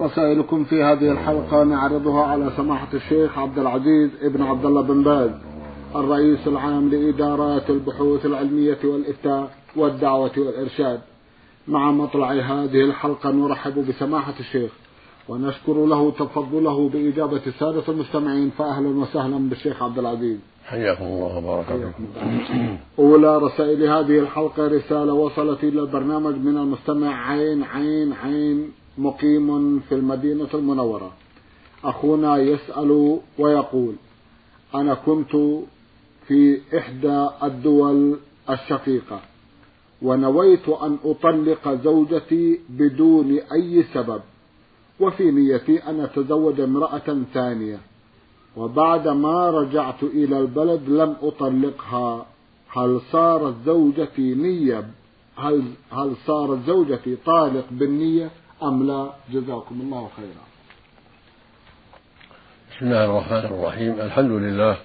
رسائلكم في هذه الحلقة نعرضها على سماحة الشيخ عبد العزيز ابن عبد الله بن باز الرئيس العام لإدارات البحوث العلمية والإفتاء والدعوة والإرشاد. مع مطلع هذه الحلقة نرحب بسماحة الشيخ ونشكر له تفضله بإجابة السادة المستمعين فأهلا وسهلا بالشيخ عبد العزيز. حياكم الله وبارك فيكم. أولى رسائل هذه الحلقة رسالة وصلت إلى البرنامج من المستمع عين عين عين. مقيم في المدينة المنورة. أخونا يسأل ويقول أنا كنت في إحدى الدول الشقيقة ونويت أن أطلق زوجتي بدون أي سبب وفي نيتي أن أتزوج امرأة ثانية وبعد ما رجعت إلى البلد لم أطلقها. هل صارت زوجتي نية؟ هل هل صارت زوجتي طالق بالنية؟ أم لا؟ جزاكم الله خيرا. بسم الله الرحمن الرحيم. الحمد لله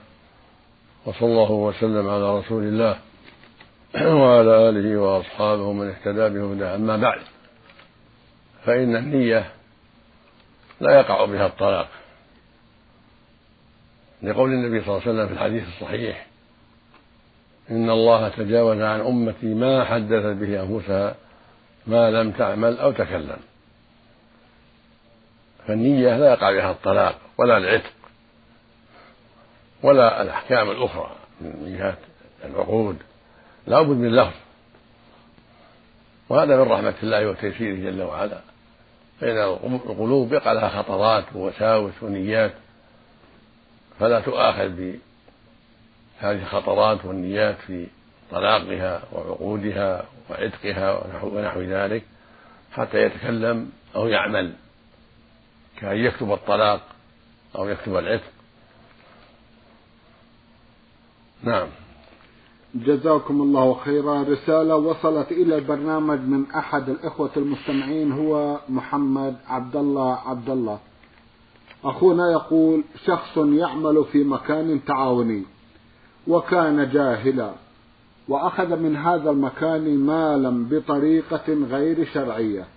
وصلى الله وسلم على رسول الله وعلى آله وأصحابه من اهتدى بهداه. أما بعد فإن النية لا يقع بها الطلاق. لقول النبي صلى الله عليه وسلم في الحديث الصحيح إن الله تجاوز عن أمتي ما حدثت به أنفسها ما لم تعمل أو تكلم. فالنية لا يقع بها الطلاق ولا العتق ولا الأحكام الأخرى من جهة العقود. لا بد من لفظ. وهذا من رحمة الله وتيسيره جل وعلا. فإن القلوب يقع لها خطرات ووساوس ونيات فلا تؤاخذ بهذه الخطرات والنيات في طلاقها وعقودها وعتقها ونحو ذلك حتى يتكلم أو يعمل. كأن يكتب الطلاق أو يكتب العتق. نعم. جزاكم الله خيرا. رسالة وصلت إلى البرنامج من أحد الإخوة المستمعين هو محمد عبد الله عبد الله أخونا يقول شخص يعمل في مكان تعاوني وكان جاهلا وأخذ من هذا المكان مالا بطريقة غير شرعية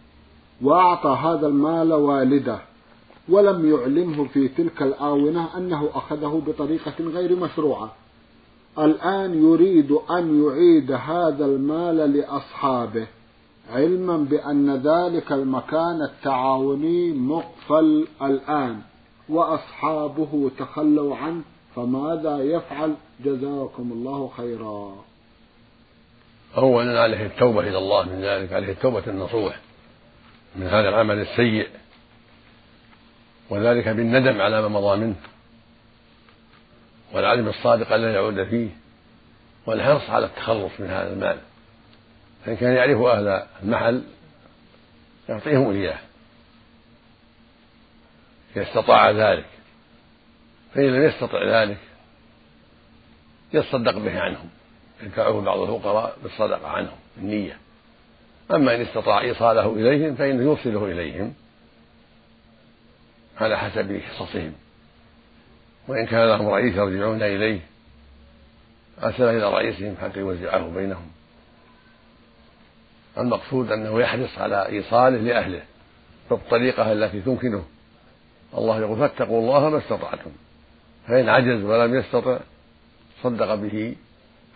وأعطى هذا المال والده. ولم يعلمه في تلك الآونة أنه أخذه بطريقة غير مشروعة. الآن يريد أن يعيد هذا المال لأصحابه علما بأن ذلك المكان التعاوني مقفل الآن وأصحابه تخلوا عنه فماذا يفعل؟ جزاكم الله خيرا. أولا عليه التوبة إلى الله من ذلك عليه التوبة النصوح من هذا العمل السيء. وذلك بالندم على ما مضى منه والعلم الصادق ألا يعود فيه والحرص على التخلص من هذا المال فإن كان يعرف أهل المحل يعطيهم إياه إذا استطاع ذلك فإن لم يستطع ذلك يتصدق به عنهم يدفعه بعض الفقراء بالصدقة عنهم بالنية أما إن استطاع إيصاله إليهم فإنه يوصله إليهم على حسب حصصهم وإن كان لهم رئيس يرجعون إليه. أرسل إلى رئيسهم حتى يوزعه بينهم. المقصود أنه يحرص على إيصاله لأهله بالطريقة التي تمكنه. الله يقول فاتقوا الله ما استطعتم. فإن عجز ولم يستطع صدق به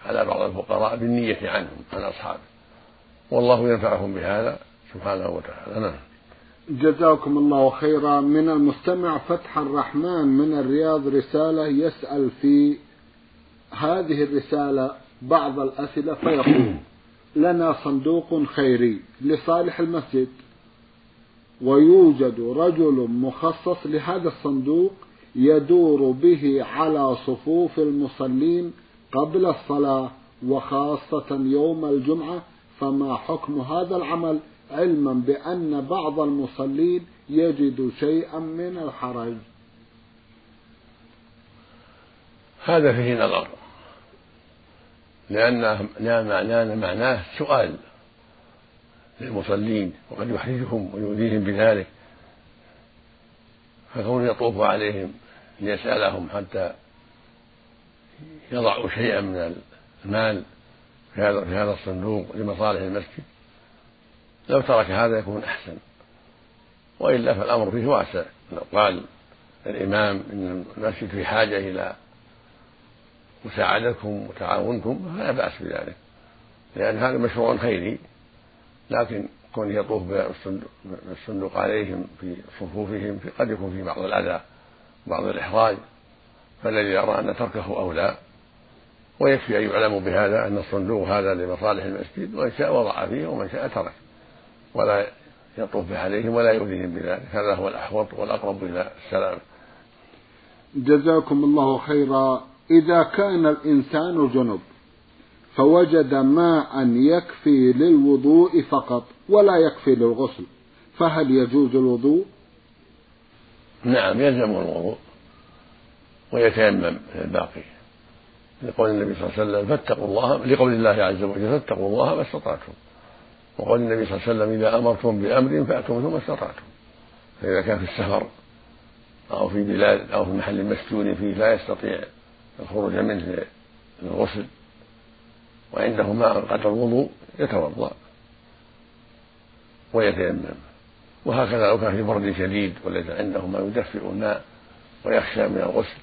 على بعض الفقراء بالنية عنهم عن أصحابه. والله ينفعهم بهذا سبحانه وتعالى. نعم. جزاكم الله خيرا. من المستمع فتح الرحمن من الرياض رسالة يسأل في هذه الرسالة بعض الأسئلة فيقول لنا صندوق خيري لصالح المسجد. ويوجد رجل مخصص لهذا الصندوق يدور به على صفوف المصلين قبل الصلاة وخاصة يوم الجمعة. فما حكم هذا العمل؟ علما بأن بعض المصلين يجد شيئا من الحرج. هذا فيه نظر. لأن لأن معناه سؤال للمصلين وقد يحرجهم ويؤذيهم بذلك. فكون يطوف عليهم ليسألهم حتى يضعوا شيئا من المال في هذا في هذا الصندوق لمصالح المسجد لو ترك هذا يكون أحسن. وإلا فالأمر فيه واسع. لو قال الإمام إن المسجد في حاجة إلى مساعدتكم وتعاونكم فلا بأس بذلك. لأن هذا مشروع خيري لكن كونه يطوف بالصندوق عليهم في صفوفهم قد يكون في بعض الأذى بعض الإحراج فالذي يرى أن تركه أولى. ويكفي أن يعلم بهذا أن الصندوق هذا لمصالح المسجد وإن شاء وضع فيه ومن شاء ترك. ولا يطوف عليهم ولا يؤذيهم بذلك. هذا هو الأحوط والأقرب إلى السلام. جزاكم الله خيرا. إذا كان الإنسان جنب فوجد ماء يكفي للوضوء فقط ولا يكفي للغسل فهل يجوز الوضوء؟ نعم يلزم الوضوء ويتيمم الباقي. لقول النبي صلى الله عليه وسلم فاتقوا الله لقول الله عز وجل فاتقوا الله ما استطعتم. وقول النبي صلى الله عليه وسلم إذا أمرتم بأمر فأتوا ثم استطعتم. فإذا كان في السفر أو في بلاد أو في محل مسجون فيه لا يستطيع الخروج منه للغسل وعنده ماء قدر الوضوء يتوضأ ويتيمم. وهكذا لو كان في برد شديد وليس عنده ما يدفئ الماء ويخشى من الغسل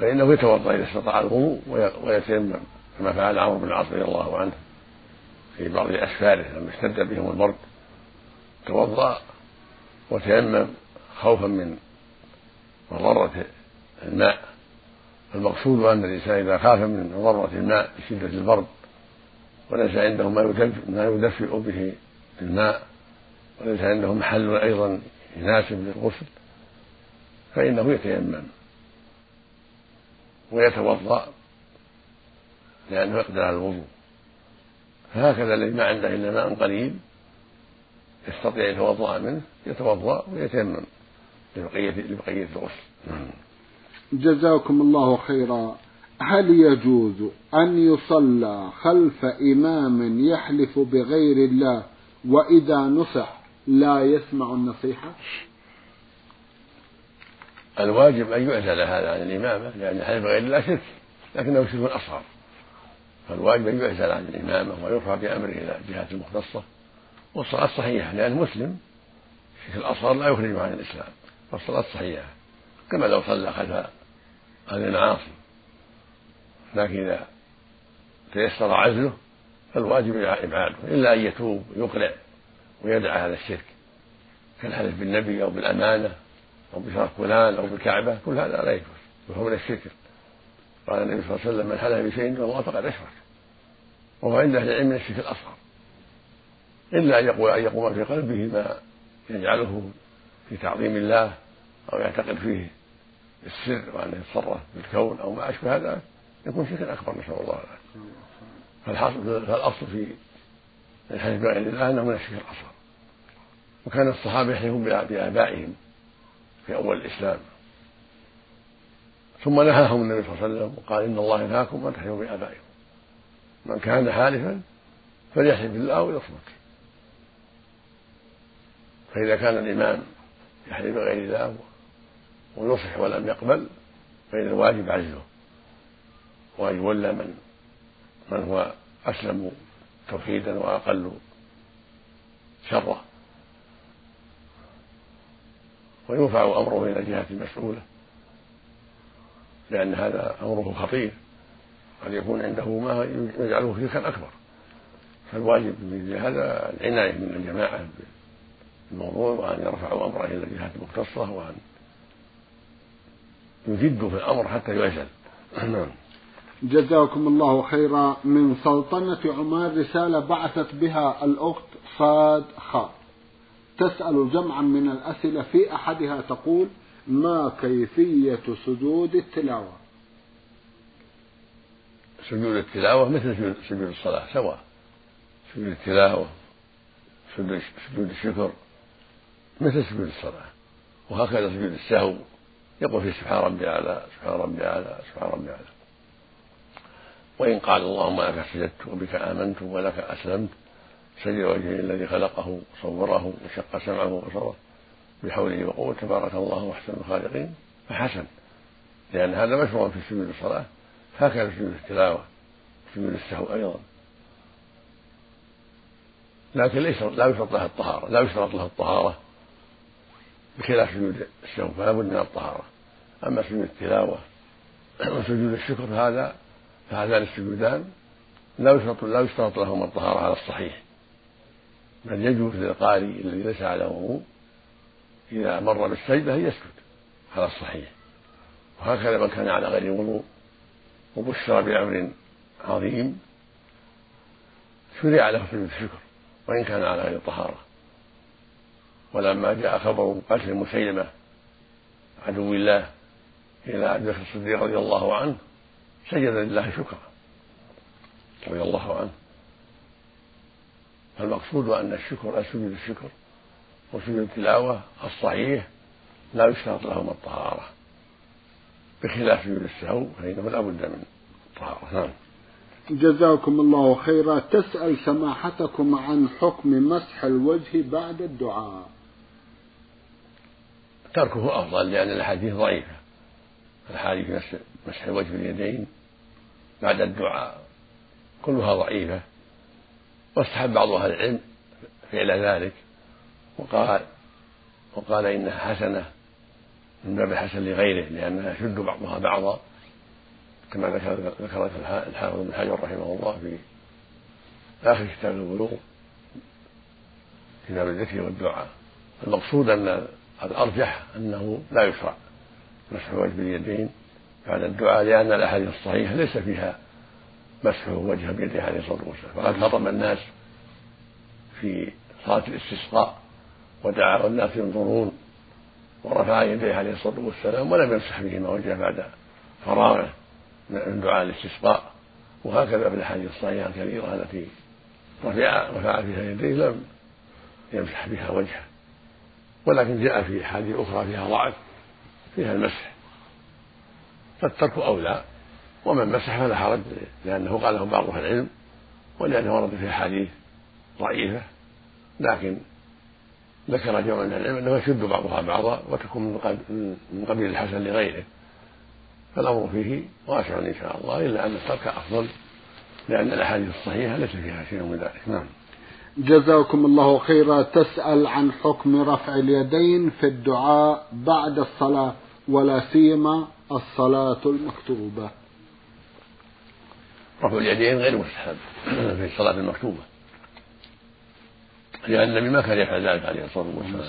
فإنه يتوضأ إذا استطاع الوضوء ويتيمم كما فعل عمرو بن العاص رضي الله عنه. في بعض أسفاره لما اشتد بهم البرد توضأ وتيمم خوفا من مضرة الماء. المقصود أن الإنسان إذا خاف من مضرة الماء بشدة البرد وليس عنده ما يدفئ به الماء وليس عنده محل أيضا يناسب للغسل فإنه يتيمم ويتوضأ لأنه يقدر على الوضوء. فهكذا الذي ما عنده إلا ماء قليل يستطيع يتوضأ منه يتوضأ ويتيمم لبقية لبقية الغسل. جزاكم الله خيرا. هل يجوز أن يصلى خلف إمام يحلف بغير الله وإذا نصح لا يسمع النصيحة؟ الواجب أن يعزل هذا عن الإمامة لأن الحلف بغير الله شرك لكنه شرك أصغر. فالواجب أن يعزل عن الإمامة ويرفع بأمره إلى الجهات المختصة. والصلاة صحيحة لأن المسلم الشرك الأصغر لا يخرجه عن الإسلام والصلاة صحيحة كما لو صلى خلف أهل المعاصي. لكن إذا تيسر عزله فالواجب إبعاده إلا أن يتوب ويقلع ويدع هذا الشرك. كالحلف بالنبي أو بالأمانة أو بشرف فلان أو بالكعبة كل هذا لا يجوز وهو من الشرك. قال النبي صلى الله عليه وسلم من حلف بشيء فالله فقد أشرك. وهو عند أهل العلم من الشرك الأصغر. إلا أن يقول أن يقوم في قلبه ما يجعله في تعظيم الله أو يعتقد فيه السر وأنه يتصرف بالكون أو ما أشبه هذا يكون شركا أكبر نسأل الله العافية. فالأصل في الحلف بغير الله أنه من الشرك الأصغر. وكان الصحابة يحلفون بآبائهم في أول الإسلام. ثم نهاهم النبي صلى الله عليه وسلم وقال إن الله ينهاكم أن تحلفوا بآبائكم. من كان حالفا فليحلف بالله أو يصمت فإذا كان الإمام يحلف بغير الله ويصح ولم يقبل فإن الواجب عزله. وأن يولى من من هو أسلم توحيدا وأقل شره ويرفع أمره إلى الجهة المسؤولة لأن هذا أمره خطير. قد يكون عنده ما يجعله شركا أكبر. فالواجب من هذا العناية من الجماعة بالموضوع وأن يرفعوا أمره إلى الجهات المختصة وأن يجدوا في الأمر حتى يعزل نعم. جزاكم الله خيرا. من سلطنة عمان رسالة بعثت بها الأخت صاد خاء تسأل جمعا من الأسئلة في أحدها تقول ما كيفية سجود التلاوة؟ سجود التلاوة مثل سجود الصلاة سواء. سجود التلاوة سجود الشكر مثل سجود الصلاة. وهكذا سجود السهو. يقول فيه سبحان ربي أعلى سبحان ربي أعلى سبحان ربي أعلى. وإن قال اللهم لك سجدت وبك آمنت ولك أسلمت سجد وجهه الذي خلقه وصوره وشق سمعه وبصره بحوله وقوته تبارك الله أحسن الخالقين فحسن. لأن هذا مشروع في سجود الصلاة. هكذا سجود التلاوة سجود السهو أيضا. لكن ليس لا يشترط له الطهارة لا يشترط له الطهارة بخلاف سجود السهو فلا بد من الطهارة. أما سجود التلاوة وسجود الشكر هذا فهذان السجودان لا يشترط لا يشترط لهما الطهارة على الصحيح. بل يجوز للقارئ الذي ليس على وضوء إذا مر بالسجدة يسجد على الصحيح. وهكذا من كان على غير وضوء وبشر بأمر عظيم شرع له سجود الشكر وإن كان على غير طهارة. ولما جاء خبر قتل مسيلمة عدو الله إلى أبي بكر الصديق رضي الله عنه سجد لله شكرا رضي الله عنه. فالمقصود أن الشكر سجود الشكر وسجود التلاوة الصحيح لا يشترط لهما الطهارة. بخلاف سجود السهو فإنه لا بد من الطهارة. نعم. جزاكم الله خيرا. تسأل سماحتكم عن حكم مسح الوجه بعد الدعاء. تركه أفضل لأن الأحاديث ضعيفة. الأحاديث مسح الوجه باليدين بعد الدعاء كلها ضعيفة. واستحب بعض أهل العلم فعل ذلك وقال وقال إنها حسنة. من باب الحسن لغيره لأنها يشد بعضها بعضا كما ذكر ذكر الحافظ ابن حجر رحمه الله في آخر كتاب البلوغ كتاب الذكر والدعاء. المقصود أن الأرجح أنه لا يشرع مسح الوجه باليدين بعد الدعاء لأن الأحاديث الصحيحة ليس فيها مسح وجه بيده عليه الصلاة والسلام. فقد خطب الناس في صلاة الاستسقاء ودعا والناس ينظرون ورفع يديه عليه الصلاة والسلام ولم يمسح بهما وجهه بعد فراغه من دعاء الاستسقاء. وهكذا في الأحاديث الصحيحة الكثيرة التي رفع رفع فيها يديه لم يمسح بها وجهه. ولكن جاء في أحاديث أخرى فيها ضعف فيها المسح. فالترك أولى ومن مسح فلا حرج لأنه قاله بعض أهل العلم ولأنه ورد في أحاديث ضعيفة. لكن ذكر جمع من العلم أنه يشد بعضها بعضا وتكون من قبيل الحسن لغيره. فالأمر فيه واسع إن شاء الله إلا أن الترك أفضل لأن الأحاديث الصحيحة ليس فيها شيء من ذلك. نعم. جزاكم الله خيرا. تسأل عن حكم رفع اليدين في الدعاء بعد الصلاة ولا سيما الصلاة المكتوبة. رفع اليدين غير مستحب في الصلاة المكتوبة. لأن النبي ما كان يفعل ذلك عليه الصلاة والسلام.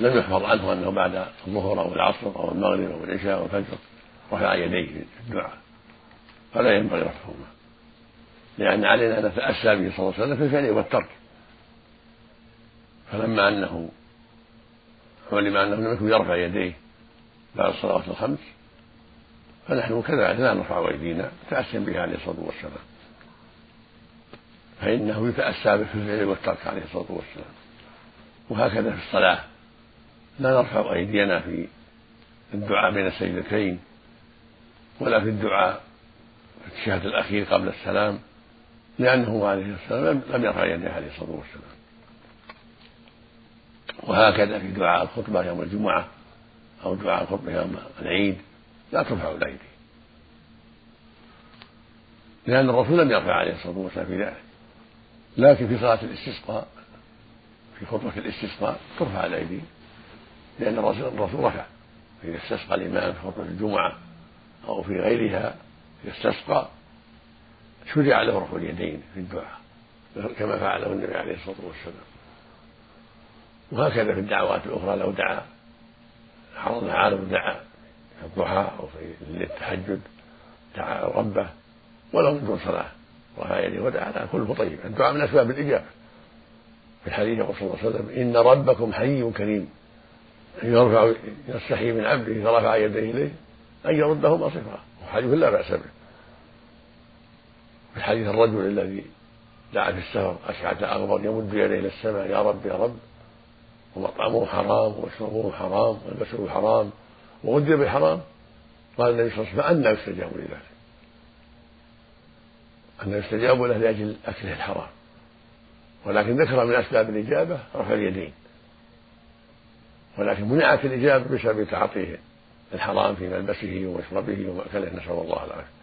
لم يحفظ عنه أنه بعد الظهر أو العصر أو المغرب أو العشاء أو الفجر رفع يديه في الدعاء. فلا ينبغي رفعهما. لأن علينا أن نتأسى به صلى الله عليه وسلم في الفعل والترك. فلما أنه علم أنه لم يكن يرفع يديه بعد الصلوات الخمس فنحن كذلك لا نرفع أيدينا تأسيا به عليه الصلاة والسلام. فإنه يتأسى به في الفعل والترك عليه الصلاة والسلام. وهكذا في الصلاة. لا نرفع أيدينا في الدعاء بين السجدتين ولا في الدعاء في الشهادة الأخير قبل السلام لأنه عليه السلام لم يرفع يديه عليه الصلاة والسلام. وهكذا في دعاء الخطبة يوم الجمعة أو دعاء الخطبة يوم العيد لا ترفع الأيدي. لأن الرسول لم يرفع عليه الصلاة والسلام في ذلك. لكن في صلاة الاستسقاء في خطبة الاستسقاء ترفع الأيدي لأن الرسول, رفع إذا استسقى الإمام في خطبة الجمعة أو في غيرها إذا استسقى شرع له رفع اليدين في الدعاء كما فعله النبي عليه الصلاة والسلام. وهكذا في الدعوات الأخرى لو دعا حرم عالم دعا في الضحى أو في التهجد دعا ربه ولو من دون صلاة. رفع يديه ودعا له كله طيب الدعاء من أسباب الإجابة في الحديث يقول صلى الله عليه وسلم إن ربكم حي كريم. يرفع يستحي من عبده فرفع يديه إليه أن يردهما صفرا. وحديث لا بأس به. في حديث الرجل الذي دعا في السفر أشعث أغبر يمد يديه إلى السماء يا رب يا رب. ومطعمه حرام ومشربه حرام وملبسه حرام وغذي بالحرام قال النبي صلى الله عليه وسلم أنى يستجاب لذلك. أن يستجاب له لأجل أكله الحرام. ولكن ذكر من أسباب الإجابة رفع اليدين. ولكن منعت الإجابة بسبب تعاطيه الحرام في ملبسه ومشربه ومأكله نسأل الله العافية.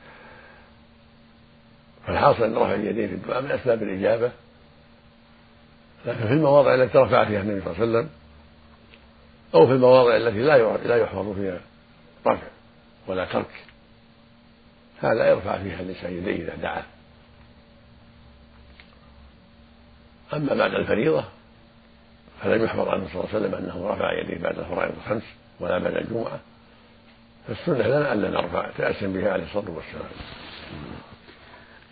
فالحاصل أن رفع اليدين في الدعاء من أسباب الإجابة. لكن في المواضع التي رفع فيها النبي صلى الله عليه وسلم أو في المواضع التي لا لا يحفظ فيها رفع ولا ترك هذا يرفع فيها الإنسان يديه إذا دعا. أما بعد الفريضة فلم يحفظ عنه صلى الله عليه وسلم أنه رفع يديه بعد الفرائض الخمس ولا بعد الجمعة. فالسنة لنا ألا نرفع تأسا بها عليه الصلاة والسلام.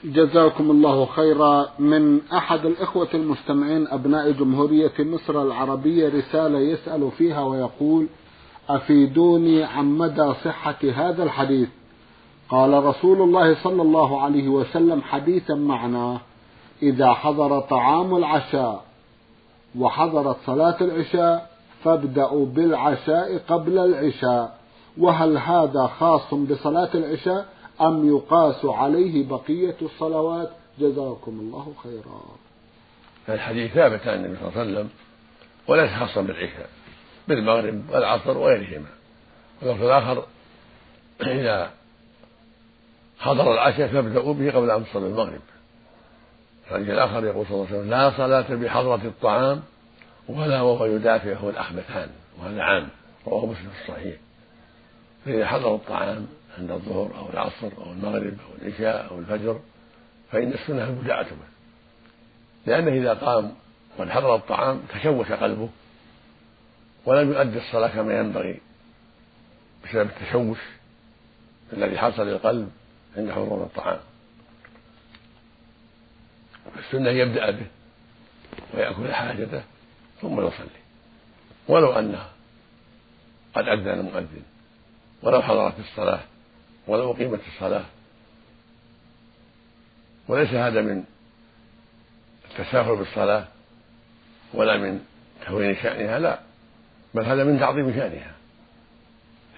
جزاكم الله خيرا. من أحد الإخوة المستمعين أبناء جمهورية مصر العربية رسالة يسأل فيها ويقول أفيدوني عن مدى صحة هذا الحديث؟ قال رسول الله صلى الله عليه وسلم حديثا معناه إذا حضر طعام العشاء وحضرت صلاة العشاء فابدأوا بالعشاء قبل العشاء. وهل هذا خاص بصلاة العشاء أم يقاس عليه بقية الصلوات؟ جزاكم الله خيرا. الحديث ثابت عن النبي صلى الله عليه وسلم وليس خاصا بالعشاء بالمغرب والعصر وغيرهما. واللفظ الآخر إذا حضر العشاء فابدأوا به قبل أن تصلوا المغرب. الحديث الآخر يقول صلى الله عليه وسلم لا صلاة بحضرة الطعام ولا وهو يدافعه الأخبثان وهذا عام رواه مسلم في الصحيح. فإذا حضر الطعام عند الظهر أو العصر أو المغرب أو العشاء أو الفجر فإن السنة المداعة به لأنه إذا قام وقد حضر الطعام تشوش قلبه ولم يؤدي الصلاة كما ينبغي بسبب التشوش الذي حصل للقلب عند حضور الطعام. فالسنة يبدأ به ويأكل حاجته ثم يصلي. ولو أنه قد أذن المؤذن ولو حضرت الصلاة ولو أقيمت الصلاة. وليس هذا من التساهل بالصلاة ولا من تهوين شأنها لا. بل هذا من تعظيم شأنها.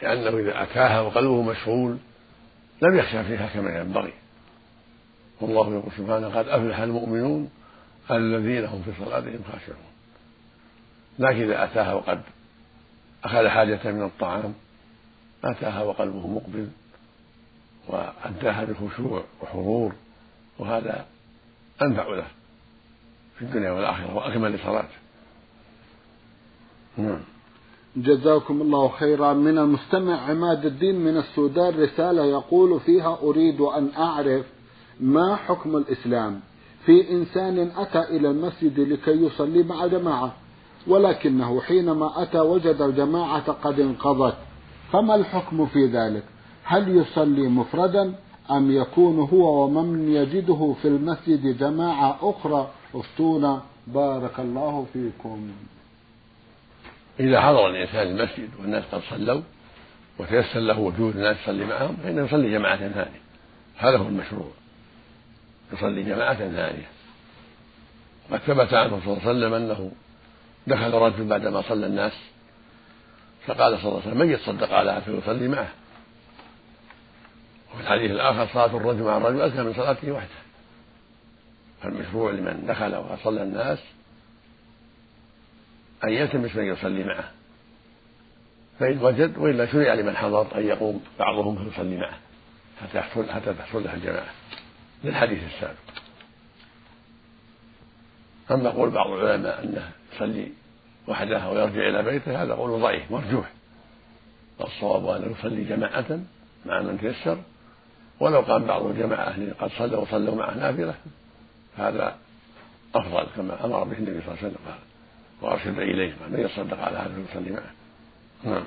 لأنه إذا أتاها وقلبه مشغول لم يخشى فيها كما ينبغي. والله يقول سبحانه قد أفلح المؤمنون الذين هم في صلاتهم خاشعون. لكن إذا أتاها وقد أخذ حاجة من الطعام أتاها وقلبه مقبل وأداها بخشوع وحضور وهذا أنفع له في الدنيا والآخرة وأكمل لصلاته. نعم. جزاكم الله خيرا. من المستمع عماد الدين من السودان رسالة يقول فيها أريد أن أعرف ما حكم الإسلام في إنسان أتى إلى المسجد لكي يصلي مع جماعة ولكنه حينما أتى وجد الجماعة قد انقضت. فما الحكم في ذلك؟ هل يصلي مفردا أم يكون هو ومن يجده في المسجد جماعة أخرى؟ افتونا بارك الله فيكم. إذا حضر الإنسان المسجد والناس قد صلوا وتيسر له وجود الناس يصلي معهم فإنه يصلي جماعة ثانية. هذا هو المشروع. يصلي جماعة ثانية. قد ثبت عنه صلى الله عليه وسلم أنه دخل رجل بعدما صلى الناس فقال صلى الله عليه وسلم من يتصدق على فيصلي معه؟ وفي الحديث الآخر صلاة الرجل مع الرجل أزكى من صلاته وحده. فالمشروع لمن دخل وصلى الناس أن يلتمس من يصلي معه. فإن وجد وإلا شرع لمن حضر أن يقوم بعضهم فيصلي معه حتى يحصل حتى تحصل له الجماعة. للحديث السابق. أما قول بعض العلماء أنه يصلي وحده ويرجع إلى بيته هذا قول ضعيف مرجوح. الصواب أنه يصلي جماعة مع من تيسر. ولو قام بعض الجماعة قد صلوا وصلوا معه نافلة هذا أفضل كما أمر به النبي صلى الله عليه وسلم وأرشد إليه من يصدق على هذا ويصلي معه. نعم.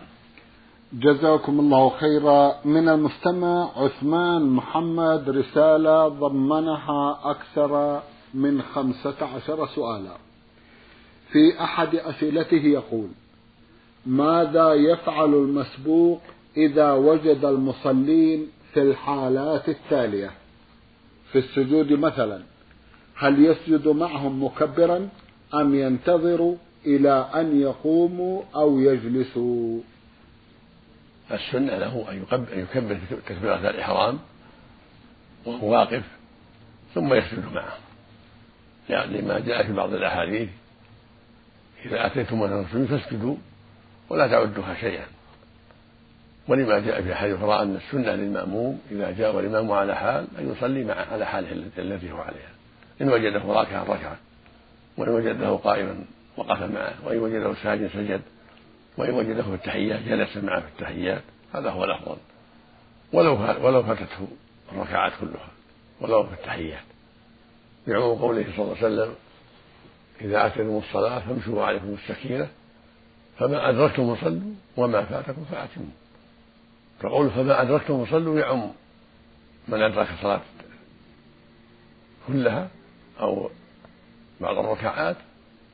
جزاكم الله خيرا. من المستمع عثمان محمد رسالة ضمنها أكثر من خمسة عشر سؤالا. في أحد أسئلته يقول ماذا يفعل المسبوق إذا وجد المصلين في الحالات التالية؟ في السجود مثلا هل يسجد معهم مكبرا أم ينتظر إلى أن يقوموا أو يجلسوا؟ السنة له أن يكبر, تكبيرة الإحرام وهو واقف ثم يسجد معه. يعني لما جاء في بعض الأحاديث إذا أتيتم من فاسجدوا ولا تعدوها شيئا. ولما جاء في حديث أخرى أن السنة للمأموم إذا جاء الإمام على حال أن يصلي مع على حاله التي هو عليها. إن وجده راكعا ركع وإن وجده قائما وقف معه وإن وجده ساجدا سجد. وإن وجده في التحيات جلس معه في التحيات. هذا هو الأفضل. ولو ولو فاتته الركعات كلها ولو في التحيات. بعموم قوله صلى الله عليه وسلم إذا أتيتم الصلاة فامشوا عليكم السكينة فما أدركتم فصلوا وما فاتكم فأتموا. فقول فما أدركتم فصلوا يعم من أدرك الصلاة كلها أو بعض الركعات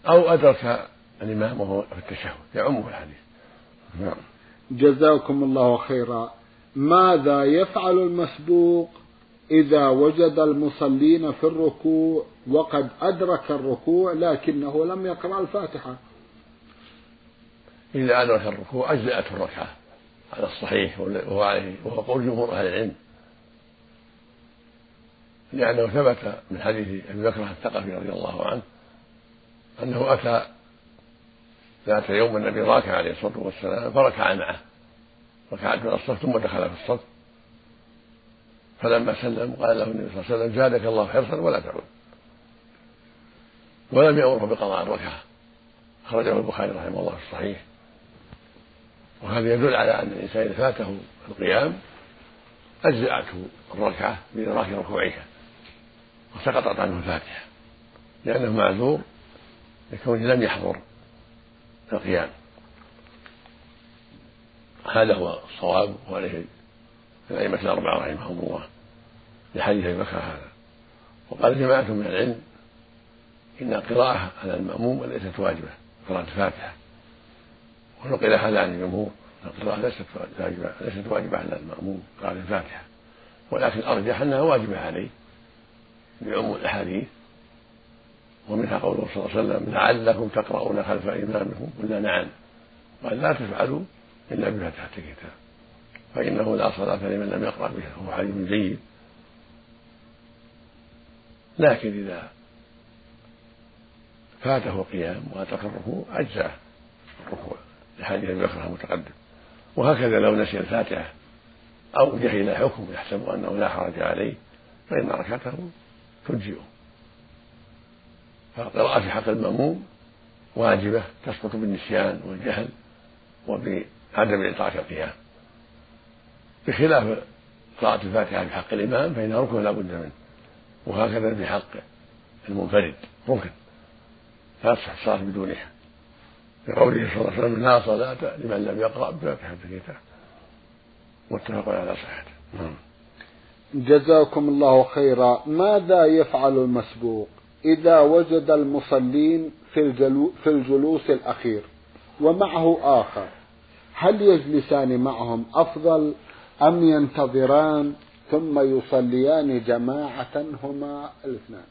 أو أدرك الإمام وهو في التشهد يعمه الحديث. نعم. جزاكم الله خيرا. ماذا يفعل المسبوق إذا وجد المصلين في الركوع وقد أدرك الركوع لكنه لم يقرأ الفاتحة؟ إذا أدرك الركوع أجزأته الركعة. على الصحيح وهو عليه وهو قول جمهور أهل العلم. لأنه ثبت من حديث أبي بكر الثقفي رضي الله عنه أنه أتى ذات يوم النبي راكع عليه الصلاة والسلام فركع معه. ركعت من الصف ثم دخل في الصف. فلما سلم قال له النبي صلى الله عليه وسلم زادك الله حرصا ولا تعود. ولم يأمره بقضاء الركعة. أخرجه البخاري رحمه الله في الصحيح. وهذا يدل على أن الإنسان إذا فاته القيام أجزأته الركعة بإدراك ركوعها. وسقطت عنه الفاتحة. لأنه معذور لكونه لم يحضر. القيام هذا هو الصواب وعليه الأئمة الأربعة رحمهم الله لحديث أبي بكر هذا. وقال جماعة من العلم إن القراءة على المأموم ليست واجبة قراءة الفاتحة. ونقل هذا عن الجمهور القراءة ليست واجبة ليست واجبة على المأموم قراءة الفاتحة. ولكن الأرجح أنها واجبة عليه بعموم الأحاديث. ومنها قوله صلى الله عليه وسلم لعلكم تقرؤون خلف إمامكم قلنا نعم. قال لا تفعلوا إلا بفاتحة الكتاب فإنه لا صلاة لمن لم يقرأ بها وهو حديث جيد. لكن إذا فاته قيام وأدرك الركوع أجزاه الركوع لحديث أبي بكر المتقدم. وهكذا لو نسي الفاتحة أو جهل حكم يحسب أنه لا حرج عليه فإن ركعته تجزئه. فالقراءة في حق المأموم واجبة تسقط بالنسيان والجهل وبعدم إطاعة القيام. بخلاف قراءة الفاتحة في حق الإمام فإنها ركن لا بد منه وهكذا في حق المنفرد ركن. لا الصلاة بدونها. لقوله صلى الله عليه وسلم لا صلاة لمن لم يقرأ بفاتحة الكتاب. متفق على صحته نعم. جزاكم الله خيرا. ماذا يفعل المسبوق؟ إذا وجد المصلين في, في الجلوس الأخير ومعه آخر هل يجلسان معهم أفضل أم ينتظران ثم يصليان جماعة هما الاثنان؟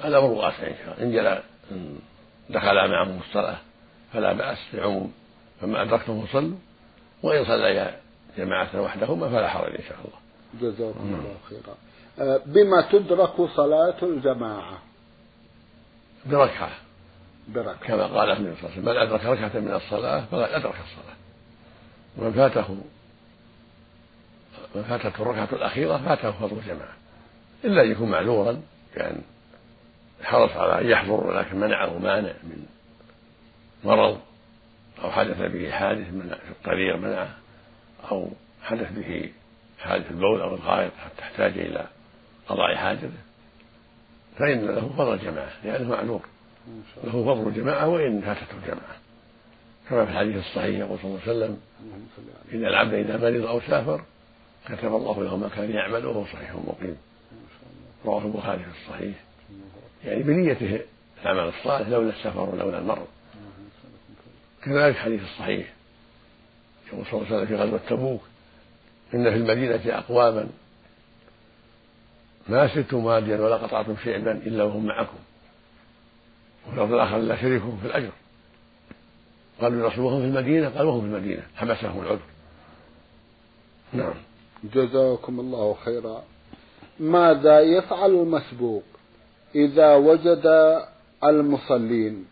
هذا أمر واسع إن شاء الله. إن جل دخل معهم الصلاة فلا بأس بعموم. فما أدركتم فصلوا وإن صليا جماعة وحدهما فلا حرج إن شاء الله. جزاكم الله خيرا. أه، بما تدرك صلاة الجماعة. بركعة. بركعة. كما قال النبي صلى الله عليه وسلم من أدرك ركعة من الصلاة فقد أدرك الصلاة. ومن فاته من فاتته الركعة الأخيرة فاته فضل الجماعة. إلا أن يكون معذورا كأن حرص على أن يحضر ولكن منعه مانع من مرض أو حدث به حادث من في الطريق منعه أو حدث به حادث البول أو الغائط حتى احتاج إلى قضاء حاجته. فإن له فضل الجماعة لأنه معذور له فضل الجماعة وإن فاتته الجماعة. كما في الحديث الصحيح يقول صلى الله عليه وسلم إن العبد إذا مرض أو سافر كتب الله له ما كان يعمل وهو صحيح مقيم. رواه البخاري في الصحيح. يعني بنيته العمل الصالح لولا السفر ولولا المرض. كذلك الحديث الصحيح. يقول صلى الله عليه وسلم في غزوة تبوك إن في المدينة أقواما ما سرتم واديا ولا قطعتم شعبا إلا وهم معكم. وفي الأرض الآخر لا شريكهم في الأجر. قالوا يا رسول وهم في المدينة؟ قال وهم في المدينة. حبسهم العذر. نعم. جزاكم الله خيرا. ماذا يفعل المسبوق إذا وجد المصلين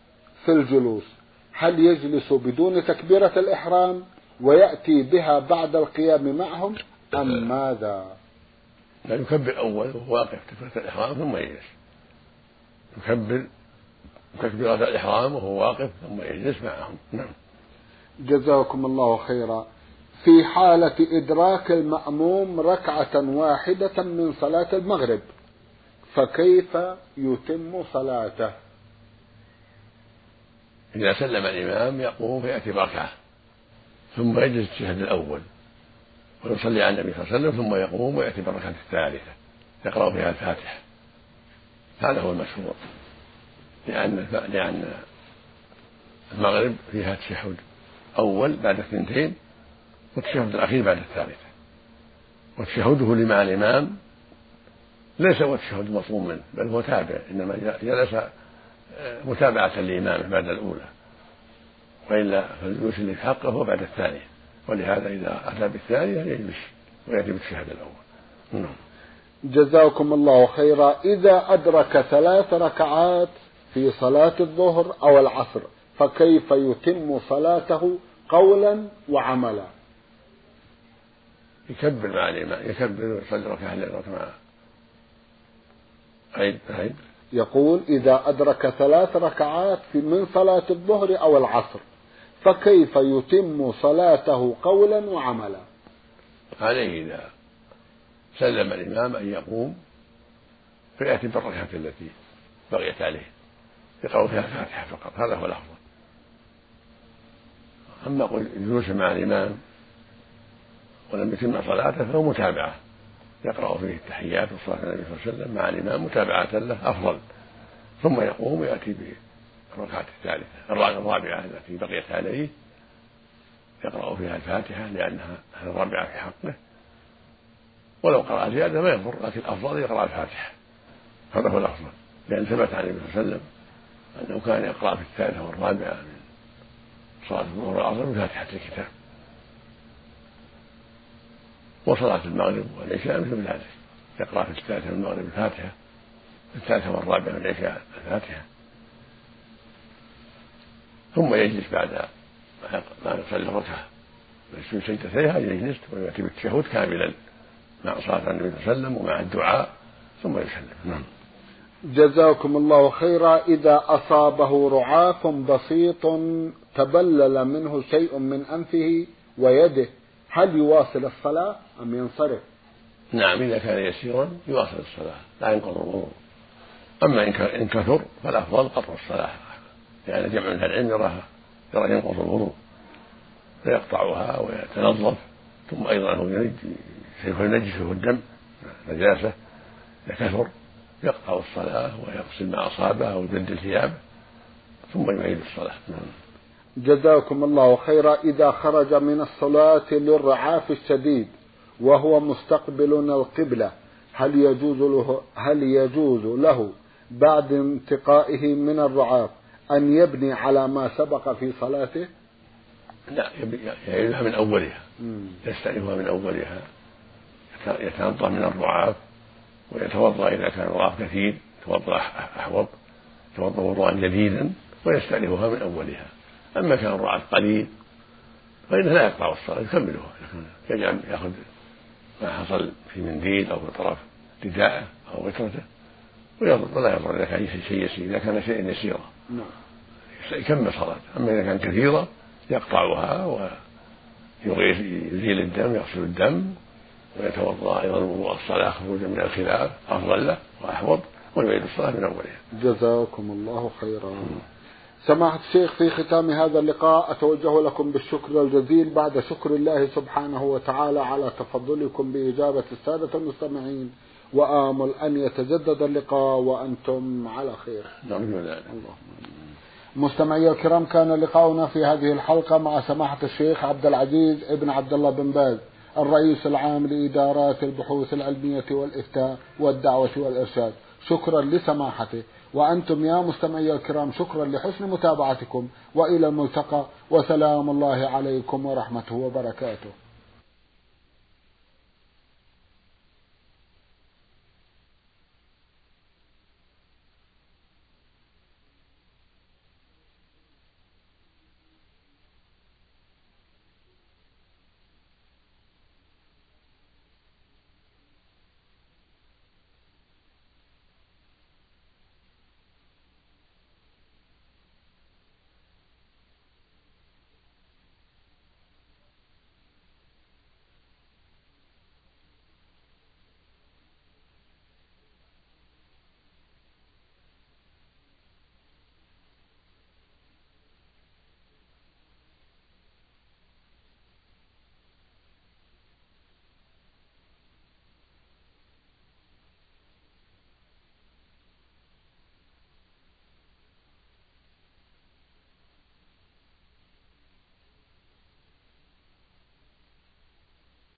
في الجلوس؟ هل يجلس بدون تكبيرة الإحرام ويأتي بها بعد القيام معهم أم ماذا؟ لا يكبر أول وهو واقف تكبيرة الإحرام ثم يجلس. يكبر تكبيرة الإحرام وهو واقف ثم يجلس معهم. نعم. جزاكم الله خيرا. في حالة إدراك المأموم ركعة واحدة من صلاة المغرب فكيف يتم صلاته؟ إذا سلم الإمام يقوم فيأتي بركعة ثم يجلس التشهد الأول. ويصلي على النبي صلى الله عليه وسلم ثم يقوم ويأتي بالركعة الثالثة يقرأ فيها الفاتحة. هذا هو المشهور لأن لأن المغرب فيها تشهد أول بعد الثنتين والتشهد الأخير بعد الثالثة. وتشهده مع الإمام ليس هو التشهد المطلوب منه بل هو تابع إنما جلس آه، متابعة لإمامه بعد الأولى. وإلا فالجلوس اللي في حقه هو بعد الثانية. ولهذا إذا أتى بالثانية يجلس ويأتي بالتشهد الأول. نعم. جزاكم الله خيرا. إذا أدرك ثلاث ركعات في صلاة الظهر أو العصر فكيف يتم صلاته قولا وعملا؟ يكبر مع الإمام يكبر ويصلي ركعة ركعة عيد عيد. يقول إذا أدرك ثلاث ركعات في من صلاة الظهر أو العصر. فكيف يتم صلاته قولا وعملا؟ عليه إذا سلم الإمام أن يقوم فيأتي بالركعة التي بقيت عليه يقرأ فيها الفاتحة فقط هذا هو الأفضل. أما الجلوس مع الإمام ولم يتم صلاته فهو متابعة يقرأ فيه التحيات والصلاة على النبي صلى الله عليه وسلم مع الإمام متابعة له أفضل. ثم يقوم ويأتي بالركعة الثالثة الرابعة التي بقيت عليه يقرأ فيها الفاتحة لأنها الرابعة في حقه. ولو قرأ زيادة ما يضر لكن الأفضل يقرأ الفاتحة. هذا هو الأفضل لأن ثبت عن النبي صلى الله عليه وسلم أنه كان يقرأ في الثالثة والرابعة من صلاة الظهر والعصر بفاتحة الكتاب. وصلاة المغرب والعشاء مثل ذلك يقرأ في الثالثة من المغرب الفاتحة في الثالثة والرابعة من العشاء الفاتحة. ثم يجلس بعد ما يصلي الركعة ويسجد سجدتيها يجلس ويأتي بالتشهد كاملا مع صلاة النبي صلى الله عليه وسلم ومع الدعاء ثم يسلم. نعم. جزاكم الله خيرا. إذا أصابه رعاف بسيط تبلل منه شيء من أنفه ويده هل يواصل الصلاة أم ينصرف؟ نعم إذا كان يسيرا يواصل الصلاة لا ينقض الوضوء. أما إن كثر فالأفضل قطع الصلاة. يعني جمع من العلم يراها يرى ينقض الوضوء فيقطعها ويتنظف ثم أيضا هو ينجسه الدم نجاسة إذا كثر يقطع الصلاة ويغسل ما أصابه أو يبدل ثيابه ثم يعيد الصلاة. نعم. جزاكم الله خيرا. إذا خرج من الصلاة للرعاف الشديد وهو مستقبل القبلة هل يجوز له هل يجوز له بعد انتقائه من الرعاف؟ أن يبني على ما سبق في صلاته؟ لا يعيدها من أولها. يستأنفها من أولها. يتنظف من الرعاف ويتوضأ إذا كان الرعاف كثير يتوضأ أحوط يتوضأ وضوءا جديدا ويستأنفها من أولها. أما كان الرعاف قليل فإنه لا يقطع الصلاة يكملها. يجعل يأخذ ما حصل في منديل أو في طرف رداءه أو غترته ولا يضر إذا كان شيء يسير. إذا كان شيئا يسيرا. نعم يكمل صلاته أما إذا كان كثيرة يقطعها ويزيل الدم يغسل الدم ويتوضأ أيضا وضوء الصلاة خروجا من الخلاف أفضل له وأحوط ويعيد الصلاة من أولها. جزاكم الله خيرا. سماحة الشيخ في ختام هذا اللقاء أتوجه لكم بالشكر الجزيل بعد شكر الله سبحانه وتعالى على تفضلكم بإجابة السادة المستمعين وآمل أن يتجدد اللقاء وأنتم على خير. نرجو ذلك مستمعي الكرام كان لقاؤنا في هذه الحلقة مع سماحة الشيخ عبد العزيز ابن عبد الله بن باز الرئيس العام لإدارات البحوث العلمية والإفتاء والدعوة والإرشاد. شكرا لسماحته. وأنتم يا مستمعي الكرام شكرا لحسن متابعتكم وإلى الملتقى. وسلام الله عليكم ورحمته وبركاته.